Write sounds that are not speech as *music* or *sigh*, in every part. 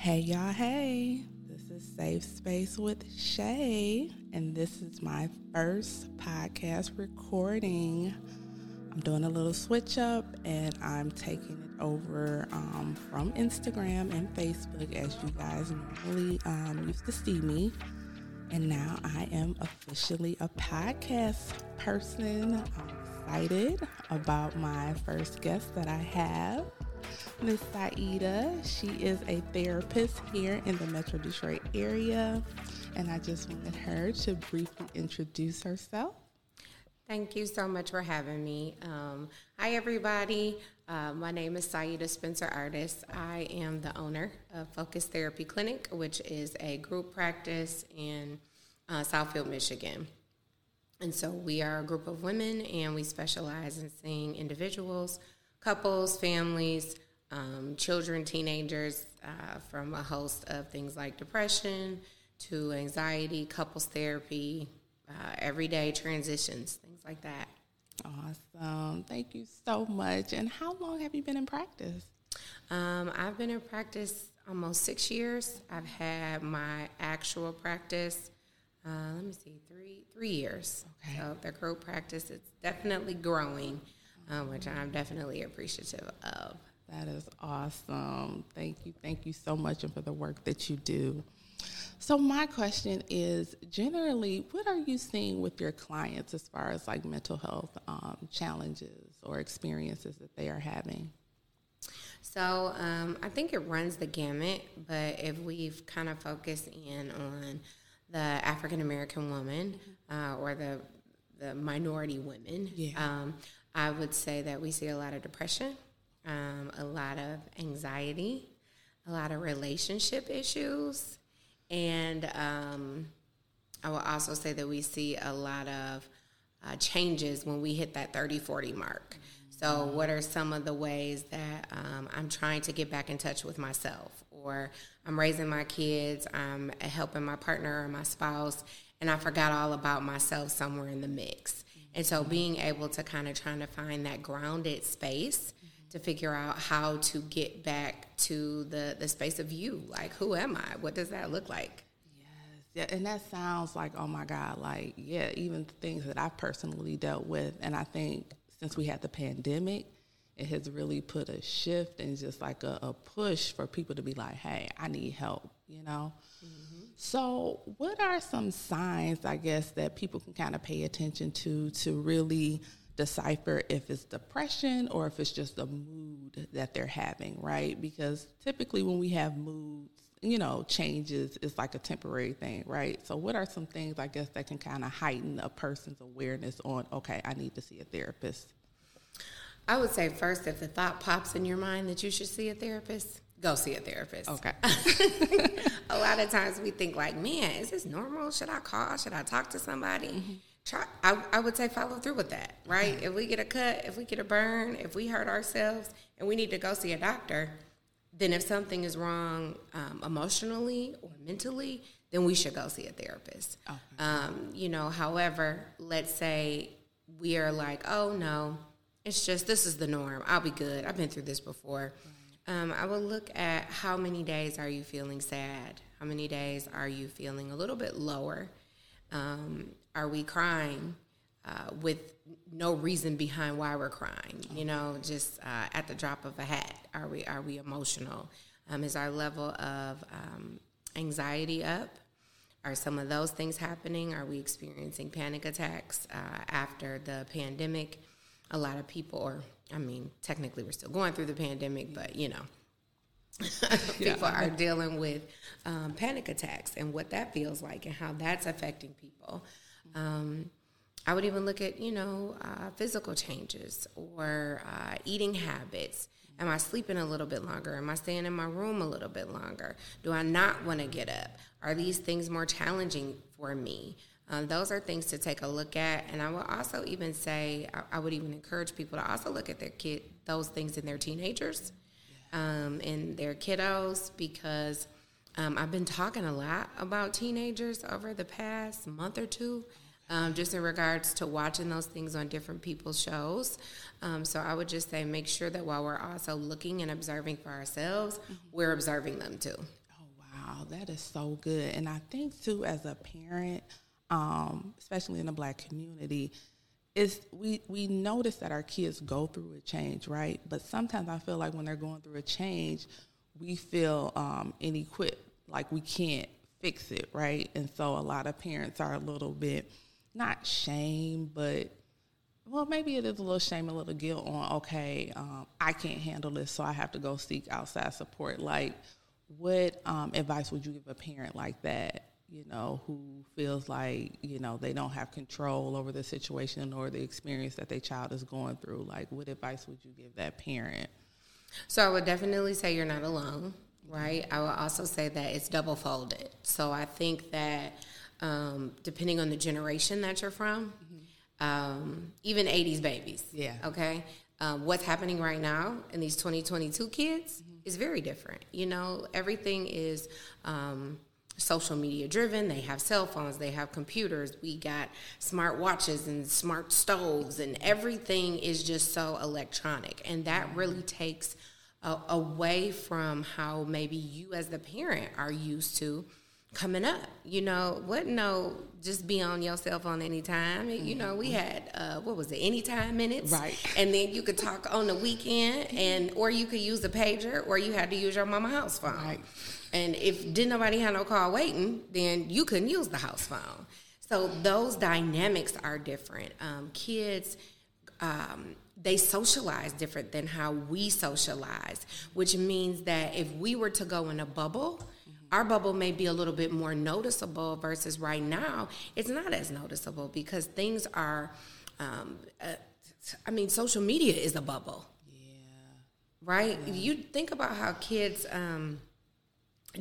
Hey, y'all, hey. This is Safe Space with Shay, and this is my first podcast recording. I'm doing a little switch up and I'm taking it over um, from Instagram and Facebook as you guys normally um, used to see me. And now I am officially a podcast person. I'm excited about my first guest that I have. Miss Siedah. She is a therapist here in the Metro Detroit area, and I just wanted her to briefly introduce herself. Thank you so much for having me. Um, hi, everybody. Uh, my name is Siedah Spencer Ardis. I am the owner of Focus Therapy Clinic, which is a group practice in uh, Southfield, Michigan. And so we are a group of women, and we specialize in seeing individuals, couples, families, um, children, teenagers, uh, from a host of things like depression to anxiety, couples therapy, uh, everyday transitions, things like that. Awesome. Thank you so much. And how long have you been in practice? Um, I've been in practice almost six years. I've had my actual practice, uh, let me see, three three years. Okay. So the group practice is definitely growing, um, which I'm definitely appreciative of. That is awesome. Thank you. Thank you so much and for the work that you do. So my question is generally what are you seeing with your clients as far as like mental health um, challenges or experiences that they are having? So um, I think it runs the gamut, but if we've kind of focused in on the African American woman uh, or the the minority women, yeah. um, I would say that we see a lot of depression um, a lot of anxiety, a lot of relationship issues, and um, I will also say that we see a lot of uh, changes when we hit that 30 40 mark. So, what are some of the ways that um, I'm trying to get back in touch with myself? Or I'm raising my kids, I'm helping my partner or my spouse, and I forgot all about myself somewhere in the mix. And so, being able to kind of trying to find that grounded space to figure out how to get back to the the space of you. Like, who am I? What does that look like? Yes, yeah, and that sounds like, oh my God, like yeah, even things that I've personally dealt with, and I think since we had the pandemic, it has really put a shift and just like a, a push for people to be like, hey, I need help, you know. Mm-hmm. So, what are some signs, I guess, that people can kind of pay attention to to really decipher if it's depression or if it's just a mood that they're having, right? Because typically when we have moods, you know, changes, it's like a temporary thing, right? So, what are some things I guess that can kind of heighten a person's awareness on, okay, I need to see a therapist? I would say first, if the thought pops in your mind that you should see a therapist, go see a therapist. Okay. *laughs* a lot of times we think like, man, is this normal? Should I call? Should I talk to somebody? Mm-hmm try I, I would say follow through with that right? Mm-hmm. if we get a cut if we get a burn if we hurt ourselves and we need to go see a doctor then if something is wrong um, emotionally or mentally then we should go see a therapist. Okay. um, you know however let's say we are like oh no it's just this is the norm. I'll be good. I've been through this before. Um, i will look at how many days are you feeling sad? How many days are you feeling a little bit lower? Um, are we crying uh, with no reason behind why we're crying? You know, just uh, at the drop of a hat. Are we are we emotional? Um, is our level of um, anxiety up? Are some of those things happening? Are we experiencing panic attacks uh, after the pandemic? A lot of people, or I mean, technically we're still going through the pandemic, but you know, *laughs* people yeah. are dealing with um, panic attacks and what that feels like and how that's affecting people. Um, I would even look at, you know, uh, physical changes or uh, eating habits. Am I sleeping a little bit longer? Am I staying in my room a little bit longer? Do I not want to get up? Are these things more challenging for me? Um, those are things to take a look at. And I would also even say, I, I would even encourage people to also look at their kid, those things in their teenagers um, and their kiddos because um, I've been talking a lot about teenagers over the past month or two. Um, just in regards to watching those things on different people's shows. Um, so I would just say make sure that while we're also looking and observing for ourselves, mm-hmm. we're observing them too. Oh, wow, that is so good. And I think too, as a parent, um, especially in the black community, is we we notice that our kids go through a change, right? But sometimes I feel like when they're going through a change, we feel um, inequipped, like we can't fix it, right? And so a lot of parents are a little bit not shame, but well, maybe it is a little shame, a little guilt on, okay, um, I can't handle this, so I have to go seek outside support. Like, what um, advice would you give a parent like that, you know, who feels like, you know, they don't have control over the situation or the experience that their child is going through? Like, what advice would you give that parent? So I would definitely say you're not alone, right? I would also say that it's double folded. So I think that um, depending on the generation that you're from, um, even 80s babies. Yeah. Okay. Um, what's happening right now in these 2022 kids mm-hmm. is very different. You know, everything is um, social media driven. They have cell phones, they have computers. We got smart watches and smart stoves, and everything is just so electronic. And that really takes away from how maybe you, as the parent, are used to coming up. You know, what no just be on your cell phone anytime. You know, we had uh, what was it, anytime minutes, right? And then you could talk on the weekend, and or you could use a pager, or you had to use your mama house phone. Right. And if didn't nobody have no call waiting, then you couldn't use the house phone. So those dynamics are different. Um, kids. Um, they socialize different than how we socialize, which means that if we were to go in a bubble, our bubble may be a little bit more noticeable versus right now it's not as noticeable because things are um, uh, i mean social media is a bubble yeah right yeah. you think about how kids um,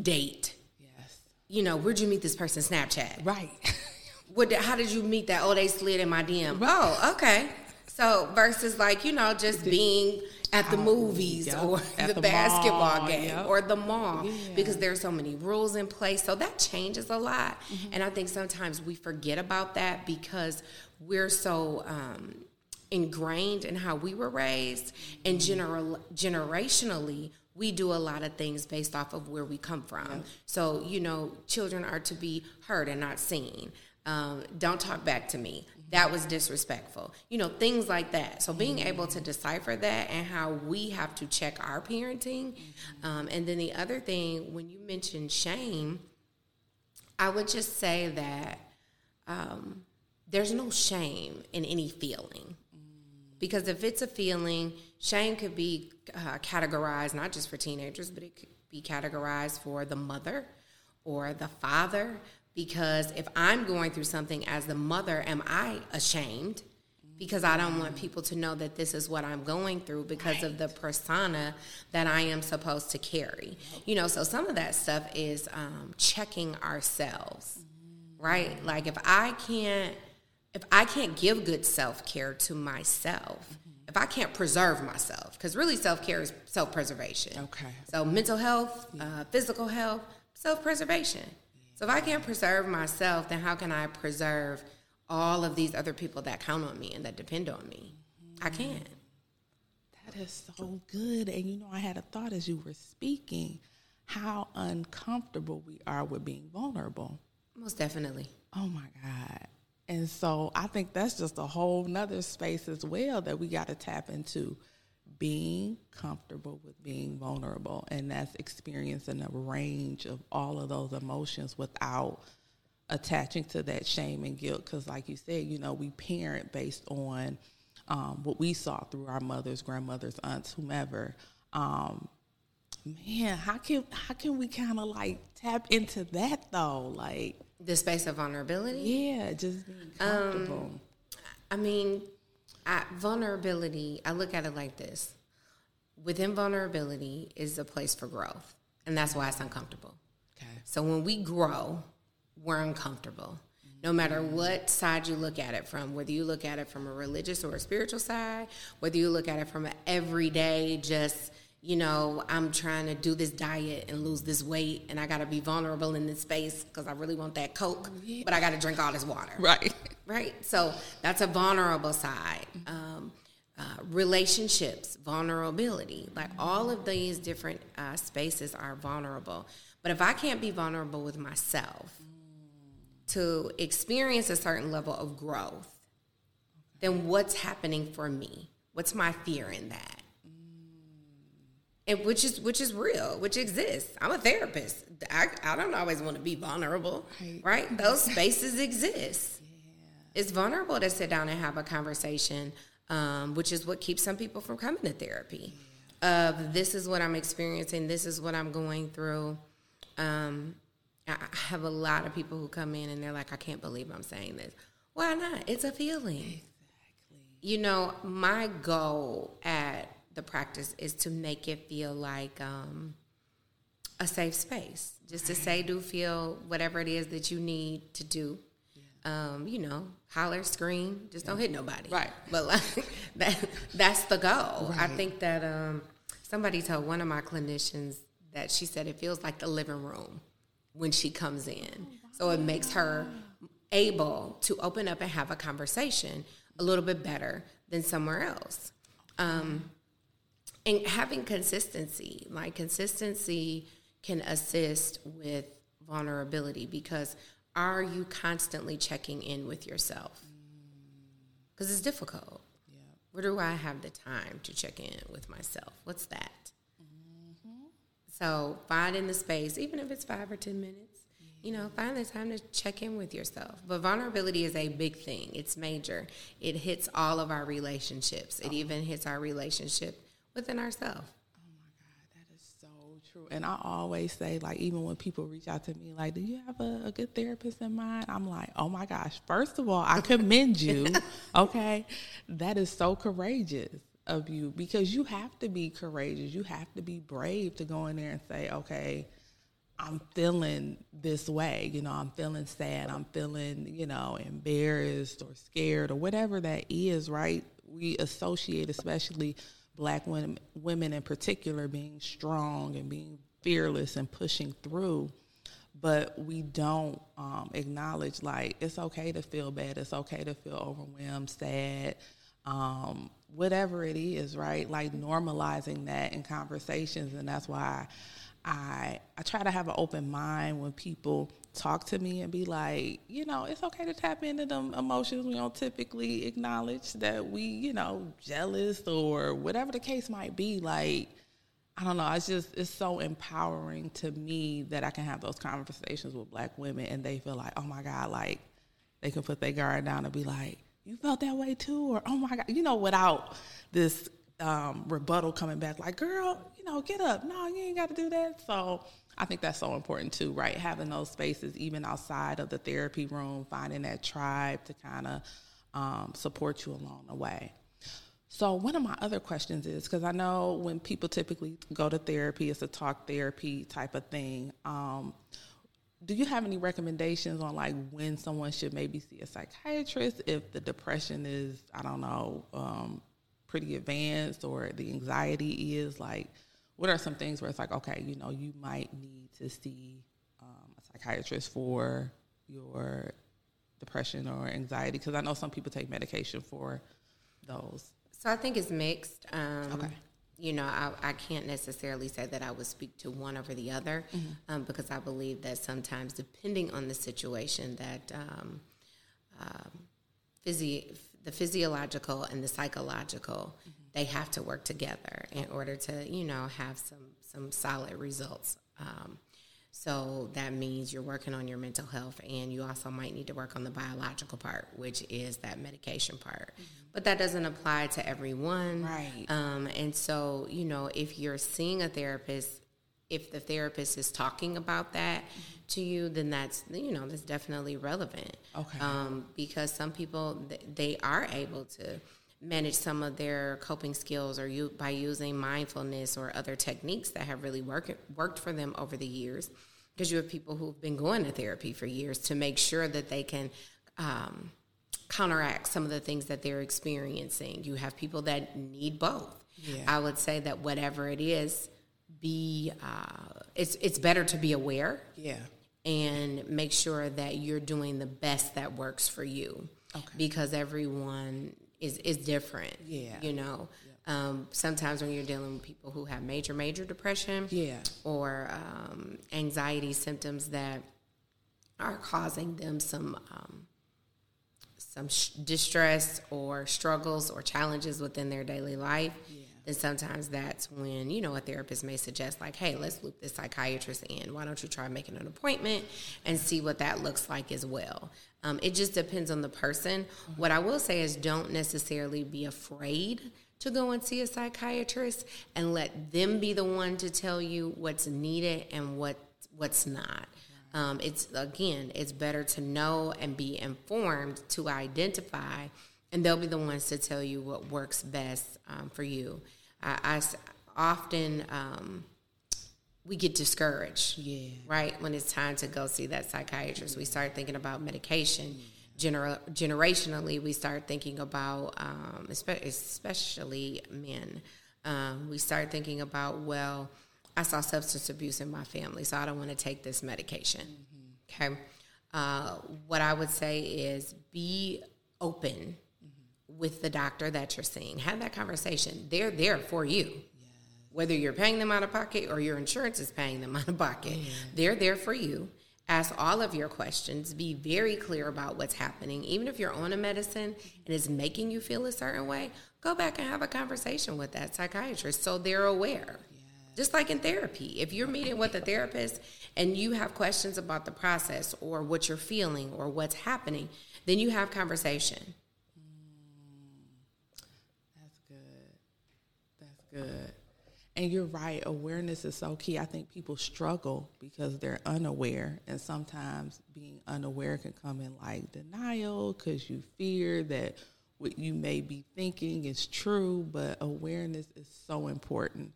date yes you know where'd you meet this person snapchat right *laughs* what how did you meet that oh they slid in my dm oh okay so versus like you know just being at the movies yep. or at the, the basketball mall, game yep. or the mall yeah. because there's so many rules in place. So that changes a lot. Mm-hmm. And I think sometimes we forget about that because we're so um, ingrained in how we were raised and mm-hmm. general generationally we do a lot of things based off of where we come from. Yep. So, you know, children are to be heard and not seen. Um, don't talk back to me that was disrespectful. You know, things like that. So being able to decipher that and how we have to check our parenting. Um, and then the other thing, when you mentioned shame, I would just say that um, there's no shame in any feeling. Because if it's a feeling, shame could be uh, categorized not just for teenagers, but it could be categorized for the mother or the father because if I'm going through something as the mother, am I ashamed? Because I don't want people to know that this is what I'm going through because right. of the persona that I am supposed to carry. You know, so some of that stuff is um, checking ourselves, right? Like if I can't, if I can't give good self care to myself, if I can't preserve myself, because really self care is self preservation. Okay. So mental health, uh, physical health, self preservation. So if I can't preserve myself, then how can I preserve all of these other people that count on me and that depend on me? I can't. That is so good. And you know, I had a thought as you were speaking how uncomfortable we are with being vulnerable. Most definitely. Oh my God. And so I think that's just a whole nother space as well that we got to tap into being comfortable with being vulnerable. And that's experiencing a range of all of those emotions without attaching to that shame and guilt. Because like you said you know we parent based on um, what we saw through our mothers grandmothers aunts whomever. Um, man how can how can we kind of like tap into that though like the space of vulnerability yeah just being comfortable um, i mean I, vulnerability, I look at it like this. Within vulnerability is a place for growth, and that's why it's uncomfortable. Okay. So when we grow, we're uncomfortable. No matter what side you look at it from, whether you look at it from a religious or a spiritual side, whether you look at it from an everyday, just you know, I'm trying to do this diet and lose this weight, and I got to be vulnerable in this space because I really want that Coke, but I got to drink all this water. Right. Right. So that's a vulnerable side. Um, uh, relationships, vulnerability. Like all of these different uh, spaces are vulnerable. But if I can't be vulnerable with myself to experience a certain level of growth, then what's happening for me? What's my fear in that? And which is which is real, which exists. I'm a therapist. I, I don't always want to be vulnerable, right? right? *laughs* Those spaces exist. Yeah. It's vulnerable to sit down and have a conversation, um, which is what keeps some people from coming to therapy. Yeah. Of this is what I'm experiencing, this is what I'm going through. Um, I have a lot of people who come in and they're like, I can't believe I'm saying this. Why not? It's a feeling. Exactly. You know, my goal at the practice is to make it feel like um, a safe space. Just to say, do feel whatever it is that you need to do. Um, you know, holler, scream, just don't hit nobody. Right. But like *laughs* that, that's the goal. Right. I think that um, somebody told one of my clinicians that she said it feels like the living room when she comes in. So it makes her able to open up and have a conversation a little bit better than somewhere else. Um, and having consistency, like consistency can assist with vulnerability because are you constantly checking in with yourself? Because it's difficult. Yeah. Where do I have the time to check in with myself? What's that? Mm-hmm. So find the space, even if it's five or 10 minutes, you know, find the time to check in with yourself. But vulnerability is a big thing. It's major. It hits all of our relationships. It oh. even hits our relationship within ourselves. Oh my God, that is so true. And I always say, like, even when people reach out to me, like, do you have a, a good therapist in mind? I'm like, oh my gosh, first of all, I commend *laughs* you. okay. That is so courageous of you because you have to be courageous. You have to be brave to go in there and say, okay, I'm feeling this way. You know, I'm feeling sad. I'm feeling, you know, embarrassed or scared or whatever that is, right? We associate, especially black women, women in particular, being strong and being fearless and pushing through. But we don't um, acknowledge, like, it's okay to feel bad. It's okay to feel overwhelmed, sad, um, whatever it is, right? Like normalizing that in conversations. And that's why I I try to have an open mind when people talk to me and be like, you know, it's okay to tap into them emotions. We don't typically acknowledge that we, you know, jealous or whatever the case might be. Like, I don't know. It's just it's so empowering to me that I can have those conversations with black women and they feel like, oh my God, like they can put their guard down and be like, you felt that way too, or oh my God, you know, without this um, rebuttal coming back like, girl, know, get up. No, you ain't got to do that. So I think that's so important too, right? Having those spaces, even outside of the therapy room, finding that tribe to kind of um, support you along the way. So one of my other questions is because I know when people typically go to therapy, it's a talk therapy type of thing. Um, do you have any recommendations on like when someone should maybe see a psychiatrist if the depression is I don't know um, pretty advanced or the anxiety is like what are some things where it's like okay you know you might need to see um, a psychiatrist for your depression or anxiety because i know some people take medication for those so i think it's mixed um, okay you know I, I, can't necessarily say that i would speak to one over the other mm-hmm. um, because i believe that sometimes depending on the situation that um, um physi- the physiological and the psychological mm-hmm. They have to work together in order to you know have some some solid results um, so that means you're working on your mental health and you also might need to work on the biological part which is that medication part mm-hmm. but that doesn't apply to everyone right um, and so you know if you're seeing a therapist if the therapist is talking about that mm-hmm to you, then that's you know that's definitely relevant. Okay. Um, because some people they are able to manage some of their coping skills or you by using mindfulness or other techniques that have really worked worked for them over the years. Because you have people who've been going to therapy for years to make sure that they can um, counteract some of the things that they're experiencing. You have people that need both. Yeah. I would say that whatever it is, be uh, it's it's better to be aware. Yeah and make sure that you're doing the best that works for you. Okay. Because everyone is is different. Yeah. you know. Um, sometimes when you're dealing with people who have major, major depression, Yeah. or um, anxiety symptoms that are causing them some um, some sh- distress or struggles or challenges within their daily life, then sometimes that's when you know a therapist may suggest like, "Hey, let's loop this psychiatrist in. Why don't you try making an appointment and see what that looks like as well?" Um, it just depends on the person. What I will say is, don't necessarily be afraid to go and see a psychiatrist and let them be the one to tell you what's needed and what what's not. Um, it's again, it's better to know and be informed to identify, and they'll be the ones to tell you what works best um, for you. I, I often um, we get discouraged, Yeah. right? When it's time to go see that psychiatrist, we start thinking about medication. Gener- generationally, we start thinking about, um, especially men. Um, we start thinking about, well, I saw substance abuse in my family, so I don't want to take this medication. Okay. Uh, what I would say is be open with the doctor that you're seeing. Have that conversation. They're there for you. Whether you're paying them out of pocket or your insurance is paying them *laughs* out of pocket, they're there for you. Ask all of your questions. Be very clear about what's happening. Even if you're on a medicine and it's making you feel a certain way, go back and have a conversation with that psychiatrist so they're aware. Just like in therapy, if you're meeting with a therapist and you have questions about the process or what you're feeling or what's happening, then you have conversation. That's good. That's good. And you're right. Awareness is so key. I think people struggle because they're unaware, and sometimes being unaware can come in like denial because you fear that what you may be thinking is true. But awareness is so important.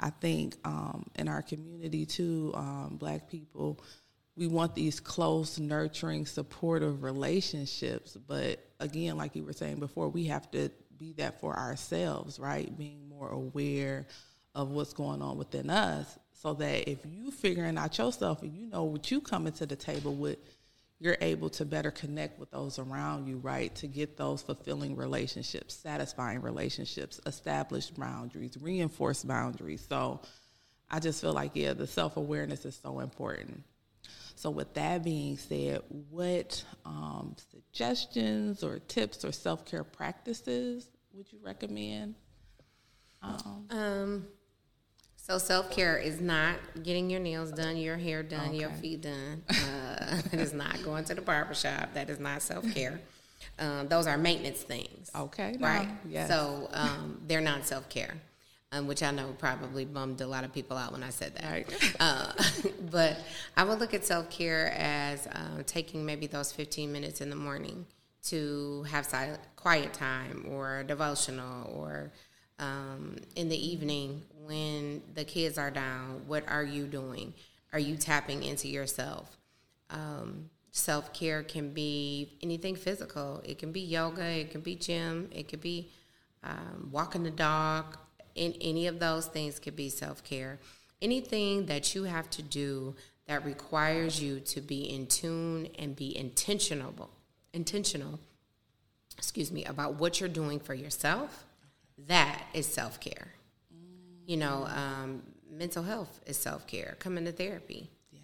I think um, in our community too, um, Black people, we want these close, nurturing, supportive relationships. But again, like you were saying before, we have to be that for ourselves, right? Being more aware of what's going on within us so that if you figuring out yourself and you know what you coming to the table with, you're able to better connect with those around you, right? To get those fulfilling relationships, satisfying relationships, establish boundaries, reinforce boundaries. So I just feel like, yeah, the self awareness is so important. So, with that being said, what um, suggestions or tips or self care practices would you recommend? Um, so self care is not getting your nails done, your hair done, your feet done. Uh, *laughs* it is not going to the barber shop. That is not self care. Um, those are maintenance things. Okay, right. yes. So um, they're not self care, um, which I know probably bummed a lot of people out when I said that. Right. *laughs* Uh, *laughs* but I would look at self care as uh, taking maybe those 15 minutes in the morning to have silent, quiet time or devotional or um, in the evening when the kids are down. What are you doing? Are you tapping into yourself? Um, Self care can be anything physical. It can be yoga. It can be gym. It could be um, walking the dog. In any of those things could be self care. Anything that you have to do that requires you to be in tune and be intentional, intentional, excuse me, about what you're doing for yourself, that is self care. You know, um, mental health is self care. Coming to therapy. Yes.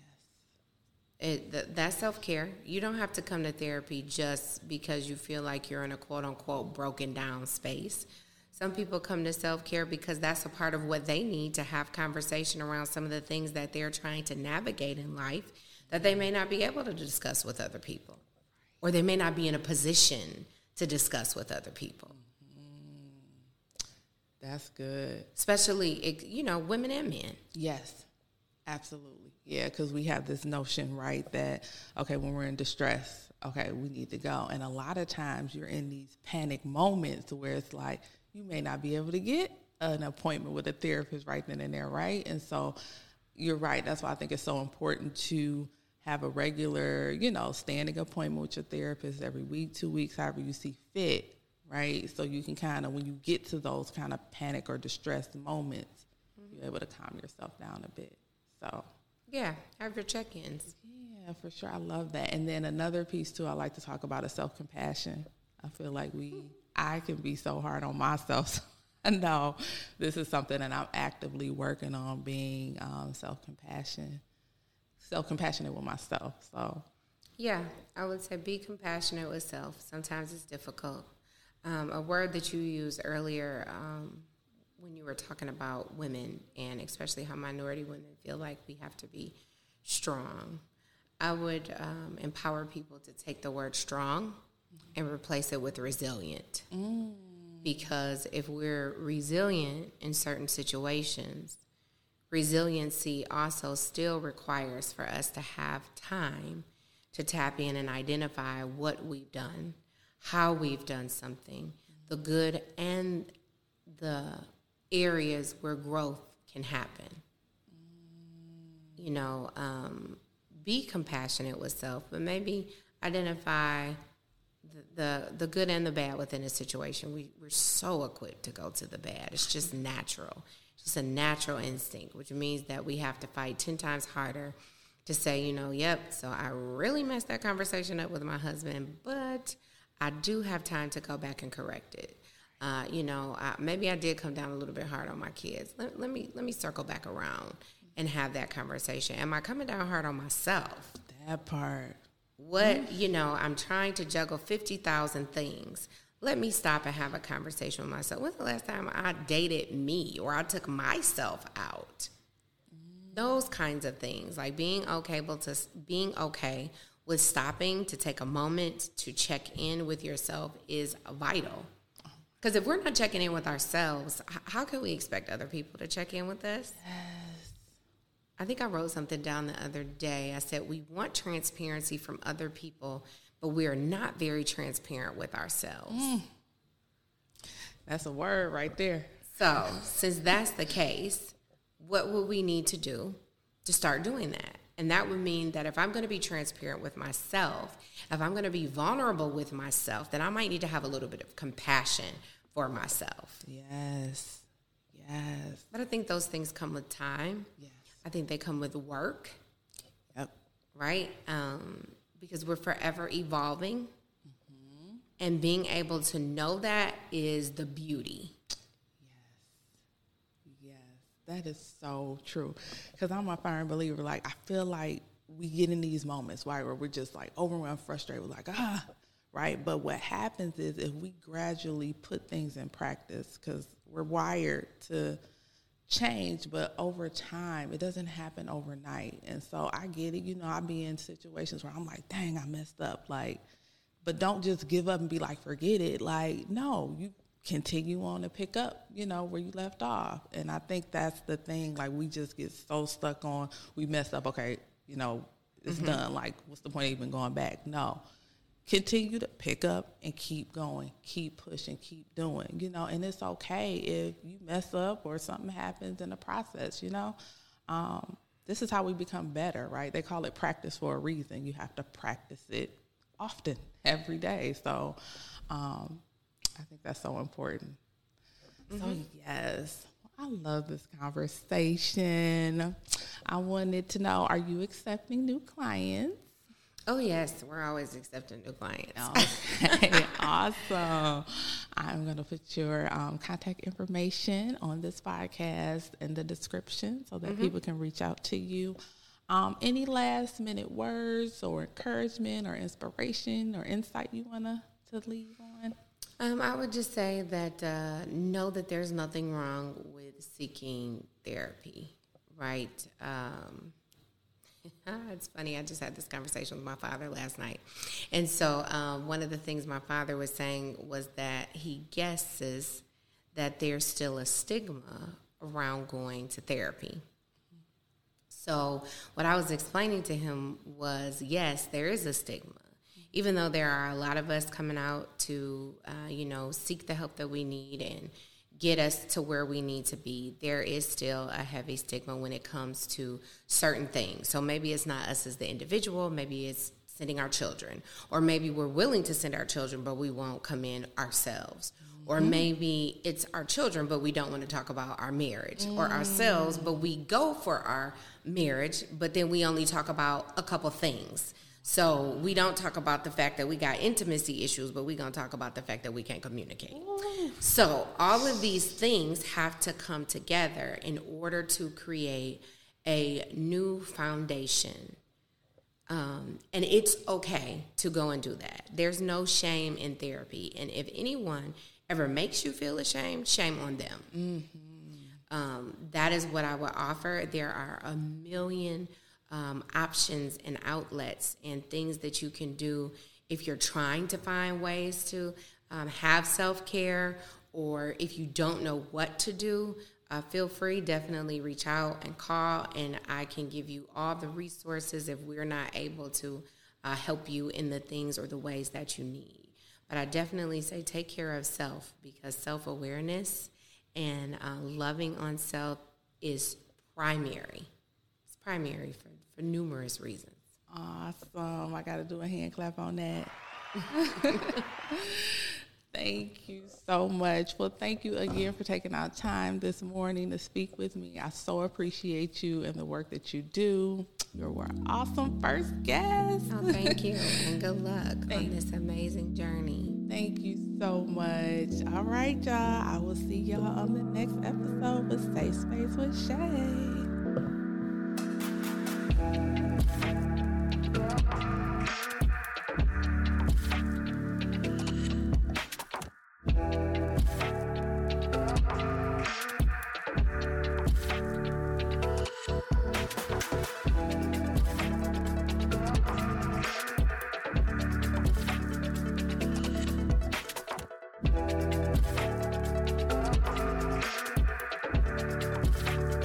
It, th- that's self care. You don't have to come to therapy just because you feel like you're in a quote unquote broken down space. Some people come to self care because that's a part of what they need to have conversation around some of the things that they're trying to navigate in life that they may not be able to discuss with other people, or they may not be in a position to discuss with other people, mm-hmm. That's good. especially you know women and men. Yes, absolutely. Yeah, because we have this notion, right, that, okay, when we're in distress, okay, we need to go. And a lot of times you're in these panic moments where it's like you may not be able to get an appointment with a therapist right then and there, right? And so you're right. That's why I think it's so important to have a regular, you know, standing appointment with your therapist every week, two weeks, however you see fit, right? So you can kind of, when you get to those kind of panic or distressed moments, mm-hmm. you're able to calm yourself down a bit. So, Yeah, have your check ins. yeah, for sure. I love that. And then another piece too, I like to talk about is self compassion. I feel like we I can be so hard on myself. *laughs* no, this is something that I'm actively working on being um, self compassion, self compassionate with myself. So, yeah, I would say be compassionate with self. Sometimes it's difficult. Um, a word that you used earlier um, when you were talking about women and especially how minority women feel like we have to be strong. I would um, empower people to take the word strong and replace it with resilient. Mm. Because if we're resilient in certain situations, resiliency also still requires for us to have time to tap in and identify what we've done, how we've done something, the good and the areas where growth can happen. You know, um, be compassionate with self, but maybe identify the, the, good and the bad within a situation. We we're so equipped to go to the bad. It's just natural. It's just a natural instinct, which means that we have to fight ten times harder to say, you know, yep. So I really messed that conversation up with my husband, but I do have time to go back and correct it. Uh, you know, I, maybe I did come down a little bit hard on my kids. Let, let me let me circle back around and have that conversation. Am I coming down hard on myself? That part. What, mm. you know, I'm trying to juggle 50,000 things. Let me stop and have a conversation with myself. When's the last time I dated me or I took myself out? Mm. Those kinds of things, like being okay, to being okay with stopping to take a moment to check in with yourself is vital. Oh. Because if we're not checking in with ourselves, how can we expect other people to check in with us? Yes. I think I wrote something down the other day. I said, We want transparency from other people, but we are not very transparent with ourselves. Mm. That's a word right there. So, since that's the case, what will we need to do to start doing that? And that would mean that if I'm going to be transparent with myself, if I'm going to be vulnerable with myself, then I might need to have a little bit of compassion for myself. Yes. Yes. But I think those things come with time. Yes. I think they come with work. Yep. Right? Um, because we're forever evolving. Mm-hmm. And being able to know that is the beauty. Yes. Yes. That is so true. Because I'm a firm believer. Like, I feel like we get in these moments, right, where we're just like overwhelmed, frustrated, we're like, ah, right? But what happens is if we gradually put things in practice, because we're wired to change, but over time, it doesn't happen overnight. And so I get it. You know, I be in situations where I'm like, dang, I messed up. Like, but don't just give up and be like, forget it. Like, no, you continue on to pick up, you know, where you left off. And I think that's the thing. Like we just get so stuck on we messed up. Okay, you know, it's mm-hmm. done. Like what's the point of even going back? No. Continue to pick up and keep going, keep pushing, keep doing, you know, and it's okay if you mess up or something happens in the process, you know. Um, this is how we become better, right? They call it practice for a reason. You have to practice it often, *laughs* every day. So, um, I think that's so important. Mm-hmm. So, yes, I love this conversation. I wanted to know are you accepting new clients? Oh, yes, we're always accepting new clients. Okay, *laughs* awesome. I'm going to put your um, contact information on this podcast in the description so that mm-hmm. people can reach out to you. Um, any last minute words or encouragement or inspiration or insight you want to leave on? Um, I would just say that uh, know that there's nothing wrong with seeking therapy, right? Um, *laughs* it's funny. I just had this conversation with my father last night, and so um, one of the things my father was saying was that he guesses that there's still a stigma around going to therapy. So what I was explaining to him was, yes, there is a stigma even though there are a lot of us coming out to, uh, you know, seek the help that we need and get us to where we need to be, there is still a heavy stigma when it comes to certain things. So maybe it's not us as the individual, maybe it's sending our children, or maybe we're willing to send our children, but we won't come in ourselves. Or mm-hmm. maybe it's our children, but we don't want to talk about our marriage, mm. or ourselves, but we go for our marriage, but then we only talk about a couple things. So we don't talk about the fact that we got intimacy issues, but we're gonna talk about the fact that we can't communicate. So all of these things have to come together in order to create a new foundation. Um, and it's okay to go and do that. There's no shame in therapy. And if anyone ever makes you feel ashamed, shame on them. Mm-hmm. Um, that is what I would offer. There are a million um, options and outlets and things that you can do if you're trying to find ways to um, have self care or if you don't know what to do. Uh, feel free, definitely reach out and call, and I can give you all the resources if we're not able to uh, help you in the things or the ways that you need. But I definitely say take care of self because self awareness and uh, loving on self is primary. It's primary for for numerous reasons. Awesome. I got to do a hand clap on that. *laughs* thank you so much. Well, thank you again for taking our time this morning to speak with me. I so appreciate you and the work that you do. You're an awesome first guest. Oh, thank you. and good luck thank on this amazing journey. Thank you so much. All right, y'all. I will see y'all on the next episode with Safe Space with Shay. Thank you.